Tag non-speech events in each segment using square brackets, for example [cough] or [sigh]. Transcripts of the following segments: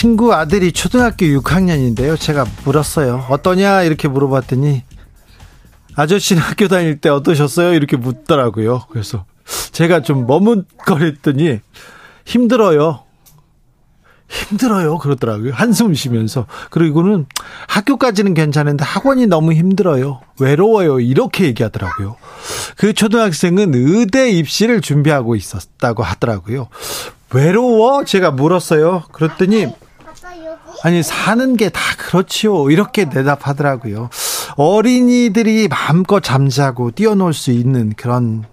친구 아들이 초등학교 6학년인데요. 제가 물었어요. 어떠냐? 이렇게 물어봤더니 아저씨는 학교 다닐 때 어떠셨어요? 이렇게 묻더라고요. 그래서 제가 좀 머뭇거렸더니 힘들어요. 힘들어요. 그러더라고요. 한숨 쉬면서. 그리고는 학교까지는 괜찮은데 학원이 너무 힘들어요. 외로워요. 이렇게 얘기하더라고요. 그 초등학생은 의대 입시를 준비하고 있었다고 하더라고요. 외로워? 제가 물었어요. 그랬더니 아니 사는 게 다 그렇지요. 이렇게 대답하더라고요. 어린이들이 마음껏 잠자고 뛰어놀 수 있는 그런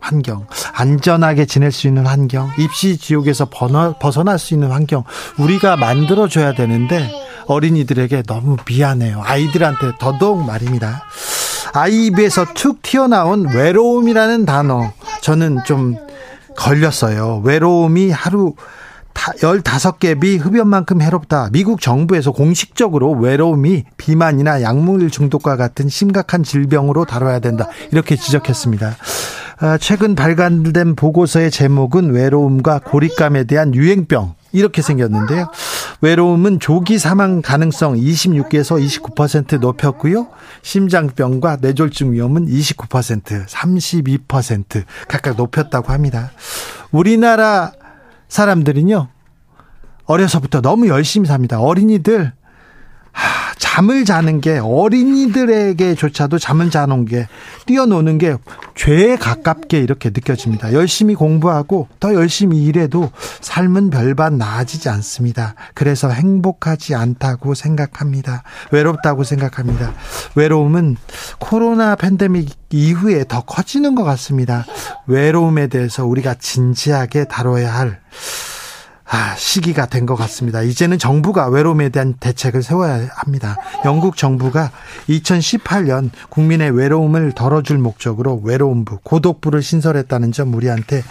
환경, 안전하게 지낼 수 있는 환경, 입시 지옥에서 벗어날 수 있는 환경, 우리가 만들어줘야 되는데, 어린이들에게 너무 미안해요. 아이들한테 더더욱 말입니다. 아이 입에서 툭 튀어나온 외로움이라는 단어, 저는 좀 걸렸어요. 외로움이 하루 15개 비 흡연만큼 해롭다. 미국 정부에서 공식적으로 외로움이 비만이나 약물 중독과 같은 심각한 질병으로 다뤄야 된다. 이렇게 지적했습니다. 아, 최근 발간된 보고서의 제목은 외로움과 고립감에 대한 유행병. 이렇게 생겼는데요. 외로움은 조기 사망 가능성 26에서 29% 높였고요. 심장병과 뇌졸중 위험은 29%, 32% 각각 높였다고 합니다. 우리나라 사람들은요, 어려서부터 너무 열심히 삽니다. 어린이들, 하, 잠을 자는 게 어린이들에게조차도 잠을 자는 게 뛰어노는 게 죄에 가깝게 이렇게 느껴집니다. 열심히 공부하고 더 열심히 일해도 삶은 별반 나아지지 않습니다. 그래서 행복하지 않다고 생각합니다. 외롭다고 생각합니다. 외로움은 코로나 팬데믹 이후에 더 커지는 것 같습니다. 외로움에 대해서 우리가 진지하게 다뤄야 할 아, 시기가 된 것 같습니다. 이제는 정부가 외로움에 대한 대책을 세워야 합니다. 영국 정부가 2018년 국민의 외로움을 덜어줄 목적으로 외로움부, 고독부를 신설했다는 점 우리한테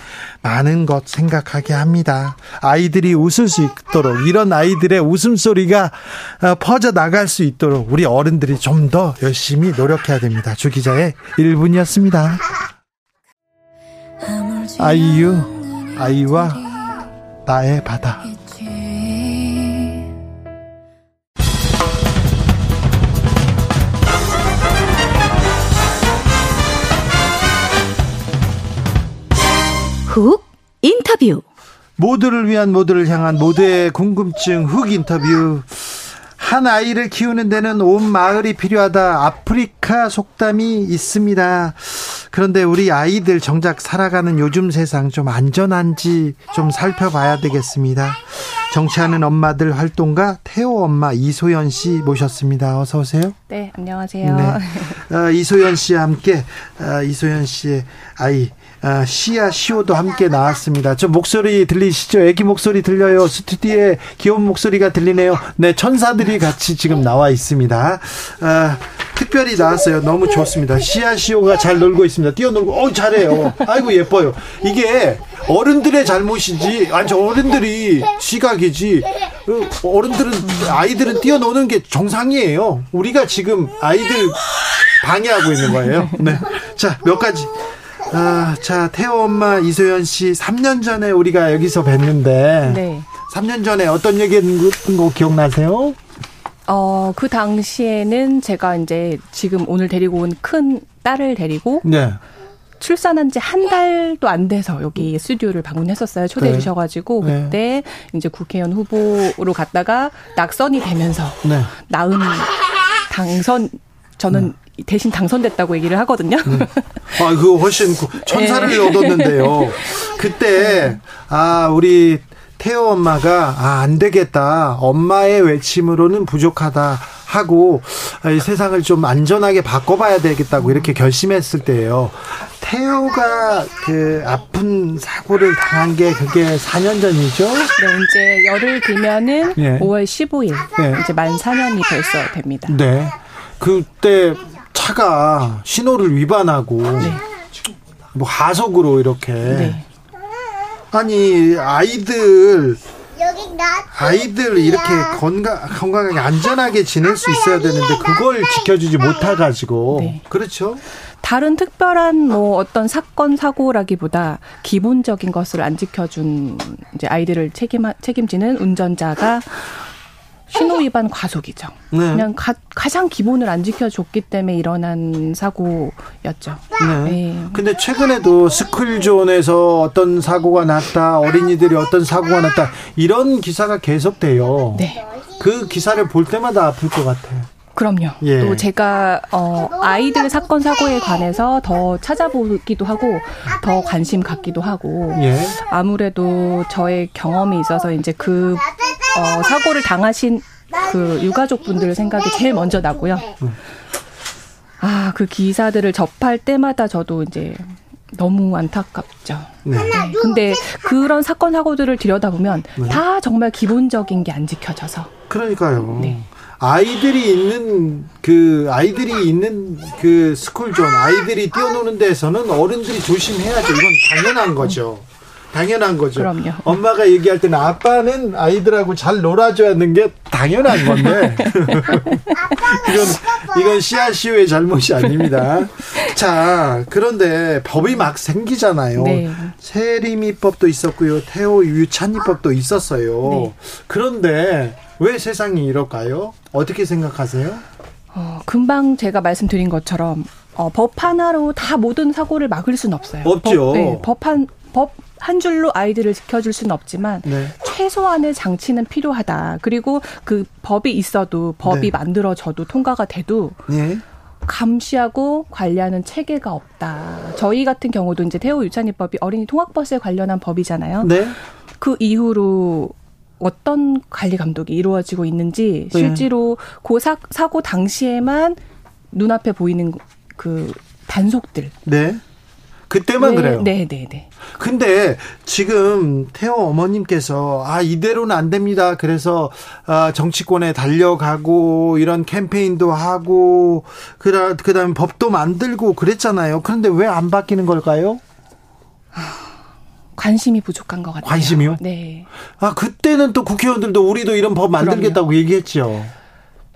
많은 것 생각하게 합니다. 아이들이 웃을 수 있도록 이런 아이들의 웃음소리가 어, 퍼져 나갈 수 있도록 우리 어른들이 좀 더 열심히 노력해야 됩니다. 주 기자의 1분이었습니다. 아이유, 아이와 나의 바다. 훅 인터뷰. 모두를 위한 모두를 향한 모두의 궁금증 훅 인터뷰. 한 아이를 키우는 데는 온 마을이 필요하다. 아프리카 속담이 있습니다. 그런데 우리 아이들 정작 살아가는 요즘 세상 좀 안전한지 좀 살펴봐야 되겠습니다. 정치하는 엄마들 활동가 태호 엄마 이소연 씨 모셨습니다. 어서 오세요. 네, 안녕하세요. 네. 어, 이소연 씨와 함께 어, 이소연 씨의 아이 아, 시야 시오도 함께 나왔습니다. 저 목소리 들리시죠? 애기 목소리 들려요. 스튜디오에 귀여운 목소리가 들리네요. 네, 천사들이 같이 지금 나와 있습니다. 아, 특별히 나왔어요. 너무 좋습니다. 시야 시오가 잘 놀고 있습니다. 뛰어놀고, 어 잘해요. 아이고 예뻐요. 이게 어른들의 잘못이지. 아니 저 어른들이 시각이지. 어, 어른들은 아이들은 뛰어노는 게 정상이에요. 우리가 지금 아이들 방해하고 있는 거예요. 네. 자, 몇 가지 아, 자, 태호 엄마 이소연 씨 3년 전에 우리가 여기서 뵀는데 네. 3년 전에 어떤 얘기 했던 거 기억나세요? 어, 그 당시에는 제가 이제 지금 오늘 데리고 온 큰 딸을 데리고 네. 출산한 지 한 달도 안 돼서 여기 스튜디오를 방문했었어요. 초대해 네. 주셔가지고 네. 그때 이제 국회의원 후보로 갔다가 낙선이 되면서 네. 나은 당선 저는 네. 대신 당선됐다고 얘기를 하거든요. 네. [laughs] 아, 그거 훨씬 천사를 네. 얻었는데요. 그때 아 우리 태호 엄마가 아, 안 되겠다. 엄마의 외침으로는 부족하다. 하고 이 세상을 좀 안전하게 바꿔봐야 되겠다고 이렇게 결심했을 때예요. 태호가 그 아픈 사고를 당한 게 그게 4년 전이죠? 네, 이제 열흘 뒤면은 예. 5월 15일 예. 이제 만 4년이 벌써 됩니다. 네. 그때 차가 신호를 위반하고 네. 뭐 하속으로 이렇게 네. 아니 아이들 아이들 이렇게 건강 건강하게 안전하게 지낼 수 있어야 되는데 그걸 지켜주지 못해 가지고 네. 그렇죠. 다른 특별한 뭐 어떤 사건 사고라기보다 기본적인 것을 안 지켜준 이제 아이들을 책임 책임지는 운전자가 신호 위반 과속이죠. 네. 그냥 가, 가장 기본을 안 지켜줬기 때문에 일어난 사고였죠. 네. 네. 근데 최근에도 스쿨존에서 어떤 사고가 났다, 어린이들이 어떤 사고가 났다, 이런 기사가 계속돼요. 네. 그 기사를 볼 때마다 아플 것 같아요. 그럼요. 예. 또 제가 어 아이들 사건 사고에 관해서 더 찾아보기도 하고 더 관심 갖기도 하고 예. 아무래도 저의 경험이 있어서 이제 그 어, 사고를 당하신 그 유가족분들 생각이 제일 먼저 나고요. 아, 그 기사들을 접할 때마다 저도 이제 너무 안타깝죠. 네. 네. 근데 그런 사건 사고들을 들여다보면 네. 다 정말 기본적인 게 안 지켜져서. 그러니까요. 네. 아이들이 있는 그 아이들이 있는 그 스쿨존 아이들이 뛰어노는 데서는 어른들이 조심해야죠. 이건 당연한 거죠. 당연한 거죠. 그럼요. 엄마가 얘기할 때는 아빠는 아이들하고 잘 놀아줘야 하는 게 당연한 건데. [laughs] 이건, 이건 씨앗씨의 잘못이 아닙니다. 자, 그런데 법이 막 생기잖아요. 네. 세리미법도 있었고요. 태호 유찬이법도 있었어요. 네. 그런데 왜 세상이 이럴까요? 어떻게 생각하세요? 어, 금방 제가 말씀드린 것처럼 어, 법 하나로 다 모든 사고를 막을 수는 없어요. 없죠. 법, 네, 법한 법 한 줄로 아이들을 지켜줄 수는 없지만 네. 최소한의 장치는 필요하다. 그리고 그 법이 있어도 법이 네. 만들어져도 통과가 돼도 네. 감시하고 관리하는 체계가 없다. 저희 같은 경우도 이제 태호 유찬이법이 어린이 통학버스에 관련한 법이잖아요. 네. 그 이후로 어떤 관리 감독이 이루어지고 있는지 네. 실제로 그 사, 사고 당시에만 눈앞에 보이는 그 단속들. 네. 그때만 네, 그래요. 네, 네, 네. 근데 지금 태호 어머님께서 아 이대로는 안 됩니다. 그래서 아 정치권에 달려가고 이런 캠페인도 하고 그다 그다음에 법도 만들고 그랬잖아요. 그런데 왜 안 바뀌는 걸까요? 관심이 부족한 것 같아요. 관심이요? 네. 아 그때는 또 국회의원들도 우리도 이런 법 만들겠다고 그럼요. 얘기했죠.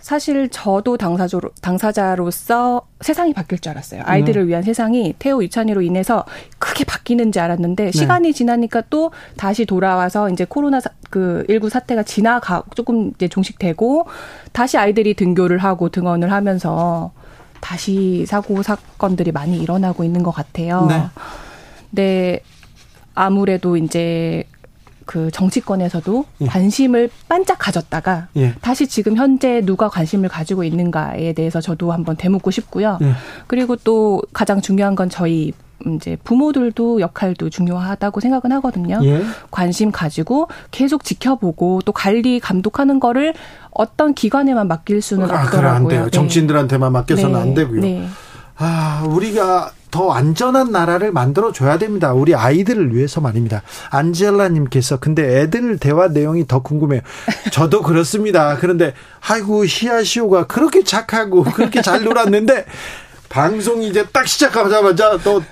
사실 저도 당사자로, 당사자로서 세상이 바뀔 줄 알았어요. 아이들을 음. 위한 세상이 태호 유찬이로 인해서 크게 바뀌는지 알았는데 네. 시간이 지나니까 또 다시 돌아와서 이제 코로나 사, 그 19 사태가 지나가 조금 이제 종식되고 다시 아이들이 등교를 하고 등원을 하면서 다시 사고 사건들이 많이 일어나고 있는 것 같아요. 네. 네. 아무래도 이제 그 정치권에서도 예. 관심을 반짝 가졌다가 예. 다시 지금 현재 누가 관심을 가지고 있는가에 대해서 저도 한번 되묻고 싶고요. 예. 그리고 또 가장 중요한 건 저희 이제 부모들도 역할도 중요하다고 생각은 하거든요. 예. 관심 가지고 계속 지켜보고 또 관리 감독하는 거를 어떤 기관에만 맡길 수는 아, 없더라고요. 안 돼요. 네. 정치인들한테만 맡겨서는 네. 안 되고요. 네. 아, 우리가 더 안전한 나라를 만들어 줘야 됩니다. 우리 아이들을 위해서 말입니다. 안젤라 님께서 근데 애들 대화 내용이 더 궁금해요. 저도 그렇습니다. 그런데 아이고 시아시오가 그렇게 착하고 그렇게 잘 놀았는데 방송 이제 딱 시작하자마자 또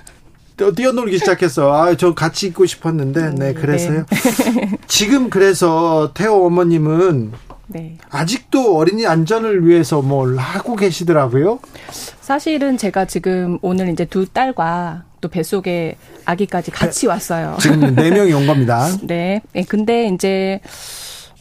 뛰어놀기 시작했어. 아, 저 같이 있고 싶었는데, 네, 네. 그래서요. 네. 지금 그래서 태호 어머님은 네. 아직도 어린이 안전을 위해서 뭘 하고 계시더라고요. 사실은 제가 지금 오늘 이제 두 딸과 또 뱃속에 아기까지 같이 왔어요. 지금 네 [laughs] 명이 온 겁니다. 네. 네. 근데 이제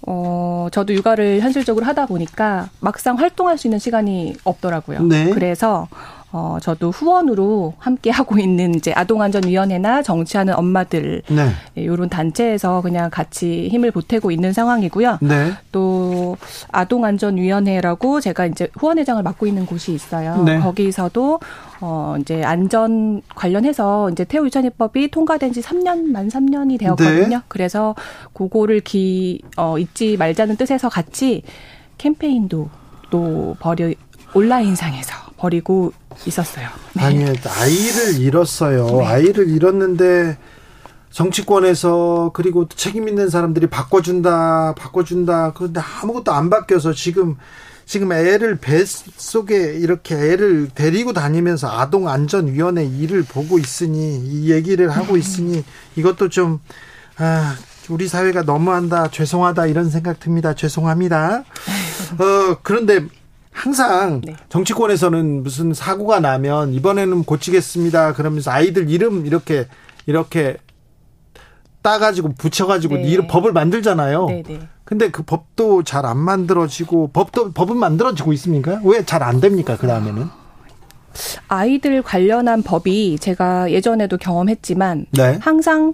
어, 저도 육아를 현실적으로 하다 보니까 막상 활동할 수 있는 시간이 없더라고요. 네. 그래서 어, 저도 후원으로 함께 하고 있는 이제 아동안전위원회나 정치하는 엄마들 네. 이런 예, 단체에서 그냥 같이 힘을 보태고 있는 상황이고요. 네. 또 아동안전위원회라고 제가 이제 후원회장을 맡고 있는 곳이 있어요. 네. 거기서도 어 이제 안전 관련해서 이제 태우 유찬이법이 통과된 지 3년 만 3년이 되었거든요. 네. 그래서 그거를 기 어 잊지 말자는 뜻에서 같이 캠페인도 또 벌여 온라인상에서 버리고 있었어요. 네. 아니 아이를 잃었어요. 네. 아이를 잃었는데 정치권에서 그리고 책임 있는 사람들이 바꿔준다, 바꿔준다. 그런데 아무것도 안 바뀌어서 지금 지금 애를 배 속에 이렇게 애를 데리고 다니면서 아동 안전 위원회 일을 보고 있으니 이 얘기를 하고 있으니 이것도 좀 아, 우리 사회가 너무한다, 죄송하다 이런 생각 듭니다. 죄송합니다. 어, 그런데 항상 네. 정치권에서는 무슨 사고가 나면 이번에는 고치겠습니다. 그러면서 아이들 이름 이렇게 이렇게 따가지고 붙여가지고 네. 이름 법을 만들잖아요. 네, 네. 근데 그 법도 잘 안 만들어지고 법도 법은 만들어지고 있습니까? 왜 잘 안 됩니까? 그 다음에는 아이들 관련한 법이 제가 예전에도 경험했지만 네. 항상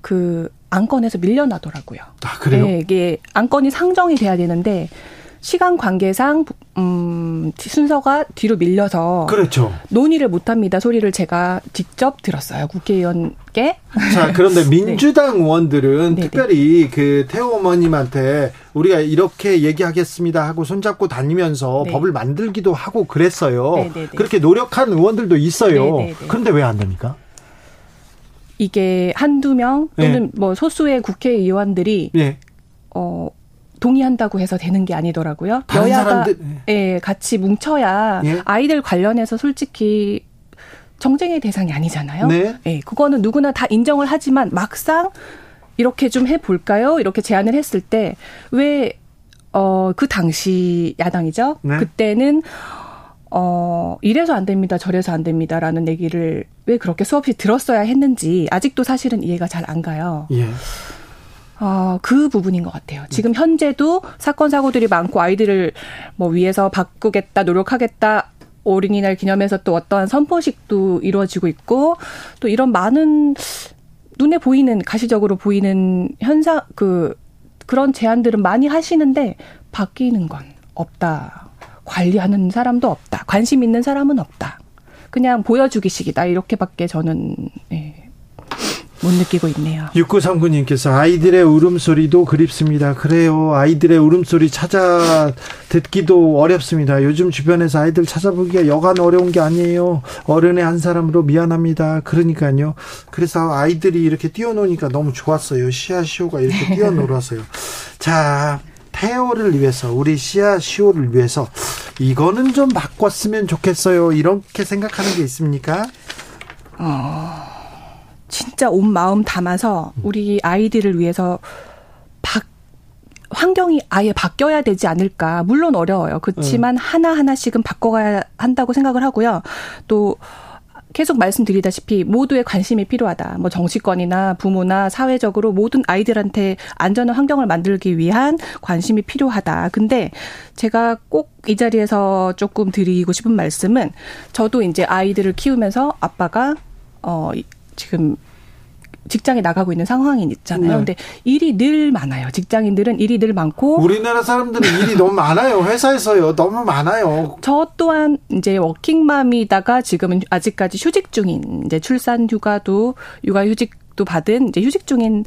그 안건에서 밀려나더라고요. 아, 그래요? 네, 이게 안건이 상정이 돼야 되는데 시간 관계상 음, 순서가 뒤로 밀려서 그렇죠. 논의를 못 합니다. 소리를 제가 직접 들었어요. 국회의원께. 자, 그런데 [laughs] 네. 민주당 네. 의원들은 네 특별히 그 태호 어머님한테 우리가 이렇게 얘기하겠습니다 하고 손잡고 다니면서 네. 법을 만들기도 하고 그랬어요. 네네네. 그렇게 노력한 의원들도 있어요. 네네네. 그런데 왜 안 됩니까? 이게 한두 명 또는 네. 뭐 소수의 국회의원들이 네. 어 동의한다고 해서 되는 게 아니더라고요. 여야가 사람들, 예. 예, 같이 뭉쳐야 예? 아이들 관련해서 솔직히 정쟁의 대상이 아니잖아요. 네. 예, 그거는 누구나 다 인정을 하지만 막상 이렇게 좀 해볼까요? 이렇게 제안을 했을 때 왜 어, 그 당시 야당이죠. 네. 그때는 어, 이래서 안 됩니다, 저래서 안 됩니다라는 얘기를 왜 그렇게 수없이 들었어야 했는지 아직도 사실은 이해가 잘 안 가요. 예. 어, 그 부분인 것 같아요. 지금 현재도 사건 사고들이 많고 아이들을 뭐 위해서 바꾸겠다, 노력하겠다. 어린이날 기념해서 또 어떠한 선포식도 이루어지고 있고 또 이런 많은 눈에 보이는 가시적으로 보이는 현상 그 그런 제안들은 많이 하시는데 바뀌는 건 없다. 관리하는 사람도 없다. 관심 있는 사람은 없다. 그냥 보여주기식이다. 이렇게밖에 저는 예, 못 느끼고 있네요. 6939님께서 아이들의 울음소리도 그립습니다. 그래요. 아이들의 울음소리 찾아 듣기도 어렵습니다. 요즘 주변에서 아이들 찾아보기가 여간 어려운 게 아니에요. 어른의 한 사람으로 미안합니다. 그러니까요. 그래서 아이들이 이렇게 뛰어노니까 너무 좋았어요. 시아시오가 이렇게 뛰어놀았어요. 자, 태호를 위해서 우리 시아시오를 위해서 이거는 좀 바꿨으면 좋겠어요. 이렇게 생각하는 게 있습니까? 어... 진짜 온 마음 담아서 우리 아이들을 위해서 바, 환경이 아예 바뀌어야 되지 않을까. 물론 어려워요. 그렇지만 음. 하나하나씩은 바꿔가야 한다고 생각을 하고요. 또 계속 말씀드리다시피 모두의 관심이 필요하다. 뭐 정치권이나 부모나 사회적으로 모든 아이들한테 안전한 환경을 만들기 위한 관심이 필요하다. 근데 제가 꼭 이 자리에서 조금 드리고 싶은 말씀은 저도 이제 아이들을 키우면서 아빠가 어 지금 직장에 나가고 있는 상황이 있잖아요. 네. 근데 일이 늘 많아요. 직장인들은 일이 늘 많고 우리나라 사람들은 일이 너무 많아요. 회사에서요. 너무 많아요. 저 또한 이제 워킹맘이다가 지금은 아직까지 휴직 중인 이제 출산 휴가도 육아 휴직도 받은 이제 휴직 중인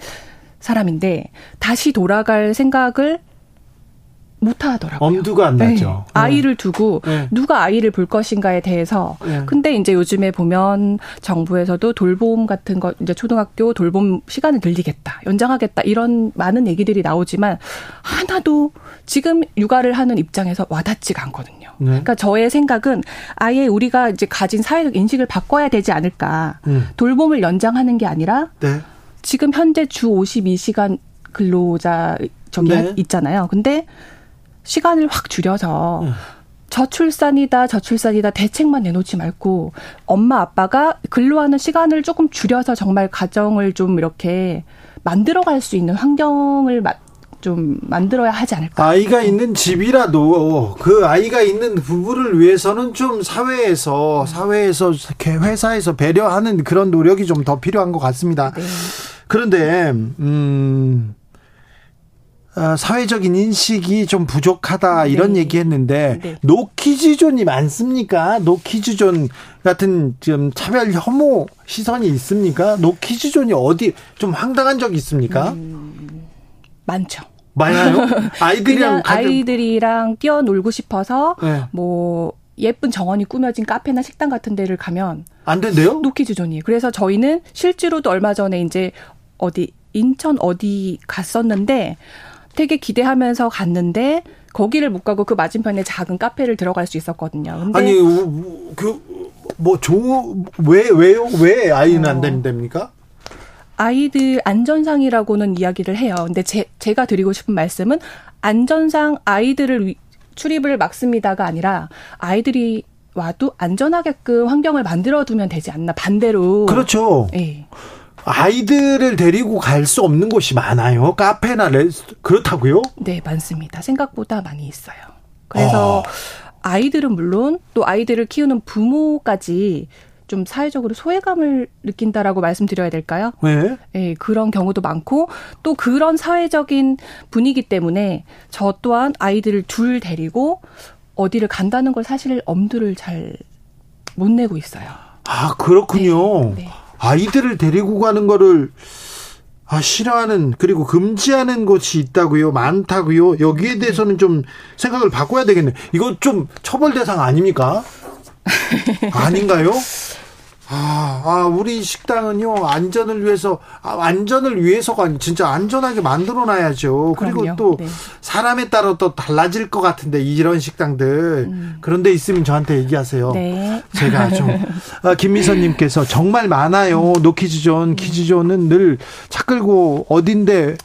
사람인데 다시 돌아갈 생각을 못 하더라고요. 엄두가 안 나죠. 네. 아이를 두고 네. 누가 아이를 볼 것인가에 대해서. 네. 근데 이제 요즘에 보면 정부에서도 돌봄 같은 거 이제 초등학교 돌봄 시간을 늘리겠다, 연장하겠다 이런 많은 얘기들이 나오지만 하나도 지금 육아를 하는 입장에서 와닿지가 않거든요. 네. 그러니까 저의 생각은 아예 우리가 이제 가진 사회적 인식을 바꿔야 되지 않을까. 음. 돌봄을 연장하는 게 아니라 네. 지금 현재 주 52시간 근로자 저기 네. 있잖아요. 근데 시간을 확 줄여서 음. 저출산이다, 저출산이다 대책만 내놓지 말고 엄마 아빠가 근로하는 시간을 조금 줄여서 정말 가정을 좀 이렇게 만들어갈 수 있는 환경을 좀 만들어야 하지 않을까. 아이가 있는 집이라도 그 아이가 있는 부부를 위해서는 좀 사회에서 사회에서 회사에서 배려하는 그런 노력이 좀 더 필요한 것 같습니다. 네. 그런데 음 어, 사회적인 인식이 좀 부족하다 네. 이런 얘기했는데 네. 노키즈존이 많습니까? 노키즈존 같은 좀 차별 혐오 시선이 있습니까? 노키즈존이 어디 좀 황당한 적 있습니까? 음, 많죠. 많아요. [laughs] 아이들이랑 아이들이랑 뛰어놀고 싶어서 네. 뭐 예쁜 정원이 꾸며진 카페나 식당 같은 데를 가면 안 된대요? 노키즈존이. 그래서 저희는 실제로도 얼마 전에 이제 어디 인천 어디 갔었는데 되게 기대하면서 갔는데 거기를 못 가고 그 맞은편에 작은 카페를 들어갈 수 있었거든요. 아니 그뭐좋왜 왜요? 왜 아이는 어, 안 됩니까? 아이들 안전상이라고는 이야기를 해요. 근데 제, 제가 드리고 싶은 말씀은 안전상 아이들을 출입을 막습니다가 아니라 아이들이 와도 안전하게끔 환경을 만들어 두면 되지 않나 반대로 그렇죠. 예. 아이들을 데리고 갈 수 없는 곳이 많아요. 카페나 레스 그렇다고요? 네, 많습니다. 생각보다 많이 있어요. 그래서 어. 아이들은 물론 또 아이들을 키우는 부모까지 좀 사회적으로 소외감을 느낀다라고 말씀드려야 될까요? 네. 네, 그런 경우도 많고 또 그런 사회적인 분위기 때문에 저 또한 아이들을 둘 데리고 어디를 간다는 걸 사실 엄두를 잘 못 내고 있어요. 아, 그렇군요. 네, 네. 아이들을 데리고 가는 거를 아, 싫어하는 그리고 금지하는 곳이 있다고요. 많다고요. 여기에 대해서는 좀 생각을 바꿔야 되겠네. 이거 좀 처벌 대상 아닙니까? [laughs] 아닌가요? 아, 아, 우리 식당은요, 안전을 위해서, 아, 안전을 위해서가 아니, 진짜 안전하게 만들어 놔야죠. 그리고 그럼요. 또, 네. 사람에 따라 또 달라질 것 같은데, 이런 식당들. 음. 그런 데 있으면 저한테 얘기하세요. 네. 제가 좀, [laughs] 아, 김미선님께서 정말 많아요. 노키즈존, 키즈존은 늘 차 끌고 어딘데,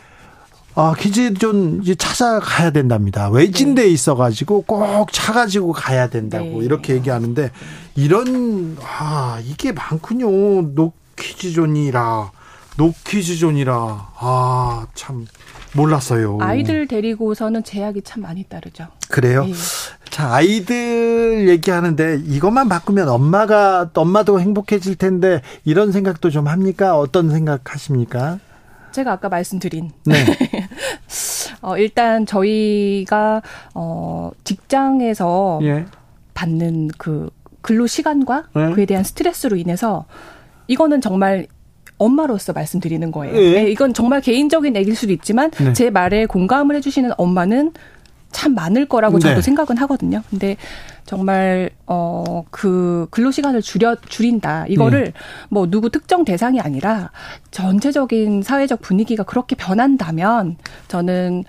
아, 기지존 이제 찾아가야 된답니다. 외진데 네. 있어가지고 꼭 차 가지고 가야 된다고 네. 이렇게 얘기하는데 이런 아 이게 많군요. 노키즈존이라 노키즈존이라 아 참 몰랐어요. 아이들 데리고서는 제약이 참 많이 따르죠. 그래요? 네. 자 아이들 얘기하는데 이것만 바꾸면 엄마가 엄마도 행복해질 텐데 이런 생각도 좀 합니까? 어떤 생각하십니까? 제가 아까 말씀드린. 네. [laughs] 어, 일단 저희가 어, 직장에서 예. 받는 그 근로 시간과 예. 그에 대한 스트레스로 인해서 이거는 정말 엄마로서 말씀드리는 거예요. 예. 네, 이건 정말 개인적인 얘기일 수도 있지만 네. 제 말에 공감을 해주시는 엄마는 참 많을 거라고 저도 네. 생각은 하거든요. 근데 정말 어 그 근로 시간을 줄여 줄인다. 이거를 네. 뭐 누구 특정 대상이 아니라 전체적인 사회적 분위기가 그렇게 변한다면 저는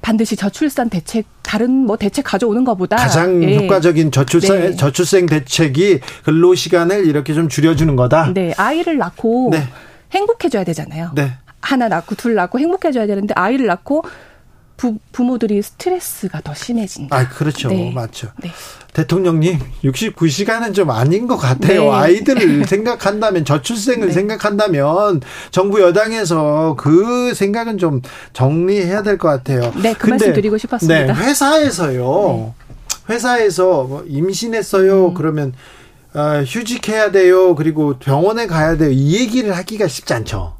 반드시 저출산 대책 다른 뭐 대책 가져오는 것보다 가장 예. 효과적인 저출산 네. 저출생 대책이 근로 시간을 이렇게 좀 줄여주는 거다. 네, 아이를 낳고 네. 행복해져야 되잖아요. 네. 하나 낳고 둘 낳고 행복해져야 되는데 아이를 낳고 부, 부모들이 스트레스가 더 심해진다. 아, 그렇죠. 네. 맞죠. 네. 대통령님, 69시간은 좀 아닌 것 같아요. 네. 아이들을 [laughs] 생각한다면, 저출생을 네. 생각한다면, 정부 여당에서 그 생각은 좀 정리해야 될 것 같아요. 네, 그 근데, 말씀 드리고 싶었습니다. 네, 회사에서요. 네. 회사에서 뭐 임신했어요. 음. 그러면, 어, 휴직해야 돼요. 그리고 병원에 가야 돼요. 이 얘기를 하기가 쉽지 않죠.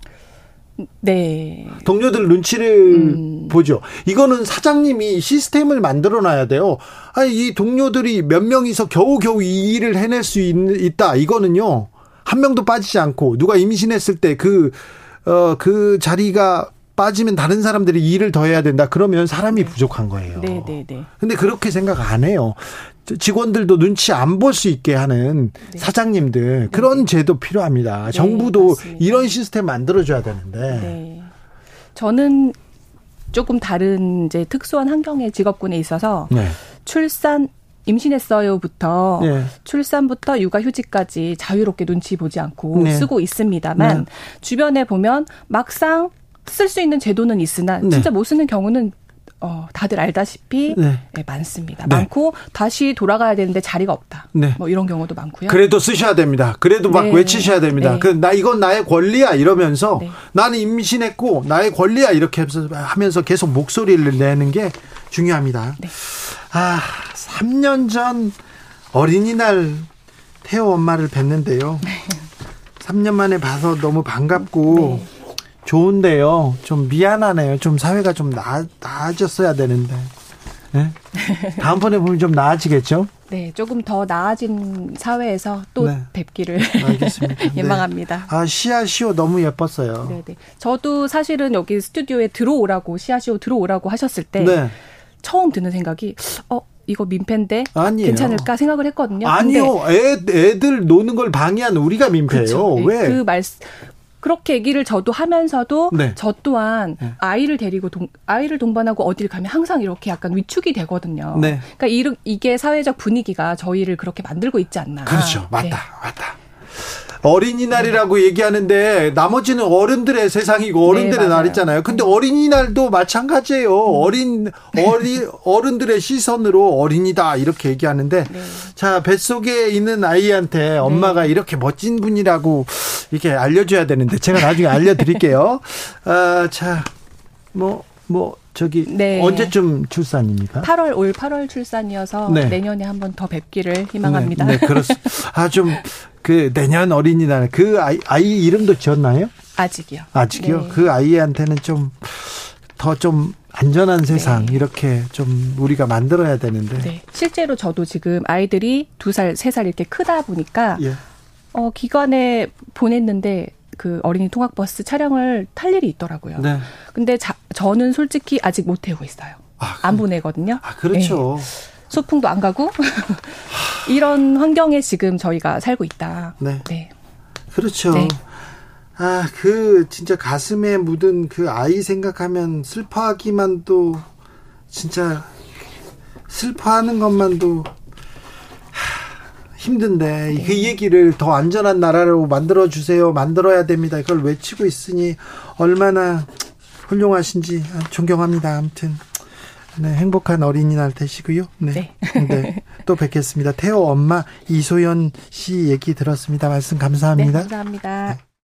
네. 동료들 눈치를 음. 보죠. 이거는 사장님이 시스템을 만들어 놔야 돼요. 아니, 이 동료들이 몇 명이서 겨우겨우 이 일을 해낼 수 있, 있다. 이거는요. 한 명도 빠지지 않고 누가 임신했을 때 그, 어, 그 자리가 빠지면 다른 사람들이 일을 더 해야 된다. 그러면 사람이 네. 부족한 거예요. 네, 네, 네. 근데 그렇게 생각 안 해요. 직원들도 눈치 안 볼 수 있게 하는 네. 사장님들 네. 그런 제도 필요합니다. 네, 정부도 맞습니다. 이런 시스템 만들어줘야 되는데. 네. 저는 조금 다른 이제 특수한 환경의 직업군에 있어서 네. 출산 임신했어요부터 네. 출산부터 육아휴직까지 자유롭게 눈치 보지 않고 네. 쓰고 있습니다만 주변에 보면 막상 쓸 수 있는 제도는 있으나 진짜 못 쓰는 경우는 어, 다들 알다시피 네. 네, 많습니다. 네. 많고 다시 돌아가야 되는데 자리가 없다. 네. 뭐 이런 경우도 많고요. 그래도 쓰셔야 됩니다. 그래도 막 네. 외치셔야 됩니다. 네. 그나 이건 나의 권리야 이러면서 나는 임신했고 나의 권리야 이렇게 하면서 계속 목소리를 내는 게 중요합니다. 아, 3년 전 어린이날 태호 엄마를 뵀는데요. [laughs] 3년 만에 봐서 너무 반갑고 좋은데요. 좀 미안하네요. 좀 사회가 좀 나아, 나아졌어야 되는데. 네? [laughs] 다음번에 보면 좀 나아지겠죠? 네, 조금 더 나아진 사회에서 또 네. 뵙기를 [laughs] 예망합니다. 네. 아, 시아시오 너무 예뻤어요. 네, 네. 저도 사실은 여기 스튜디오에 들어오라고 시아시오 들어오라고 하셨을 때 네. 처음 드는 생각이 어 이거 민폐인데 아니에요. 괜찮을까 생각을 했거든요. 아니요. 애, 애들 노는 걸 방해하는 우리가 민폐예요. 그쵸. 왜? 그 말, 그렇게 얘기를 저도 하면서도 네. 저 또한 네. 아이를 데리고 동, 아이를 동반하고 어딜 가면 항상 이렇게 약간 위축이 되거든요. 네. 그러니까 이, 이게 사회적 분위기가 저희를 그렇게 만들고 있지 않나. 그렇죠. 맞다. 네. 맞다. 어린이날이라고 얘기하는데 나머지는 어른들의 세상이고 네, 어른들의 네, 날이잖아요. 근데 어린이날도 마찬가지예요. 음. 어린 어리 어른들의 시선으로 어린이다 이렇게 얘기하는데 네. 자 뱃속에 있는 아이한테 엄마가 네. 이렇게 멋진 분이라고 이렇게 알려줘야 되는데 제가 나중에 알려드릴게요. [laughs] 아, 자뭐 뭐 저기 네. 언제쯤 출산입니까? 8월 올 8월 출산이어서 네. 내년에 한 번 더 뵙기를 희망합니다. 네, 네 그렇습니다. 아 좀 그 내년 어린이날 그 아이, 아이 이름도 지었나요? 아직이요. 아직이요. 네. 그 아이한테는 좀 더좀 안전한 세상 네. 이렇게 좀 우리가 만들어야 되는데. 네. 실제로 저도 지금 아이들이 두 살, 세 살 이렇게 크다 보니까 예. 어 기관에 보냈는데 그 어린이 통학버스 차량을 탈 일이 있더라고요. 네. 근데 자, 저는 솔직히 아직 못 태우고 있어요. 아, 안 보내거든요. 아, 그렇죠. 네. 소풍도 안 가고 [laughs] 이런 환경에 지금 저희가 살고 있다. 네. 네. 그렇죠. 네. 아, 그 진짜 가슴에 묻은 그 아이 생각하면 슬퍼하기만도 진짜 슬퍼하는 것만도 힘든데 네. 그 얘기를 더 안전한 나라로 만들어 주세요. 만들어야 됩니다. 이걸 외치고 있으니 얼마나 훌륭하신지 존경합니다. 아무튼 네, 행복한 어린이날 되시고요. 네. 네. 네. 또 뵙겠습니다. 태호 엄마 이소연 씨 얘기 들었습니다. 말씀 감사합니다. 네, 감사합니다. 네.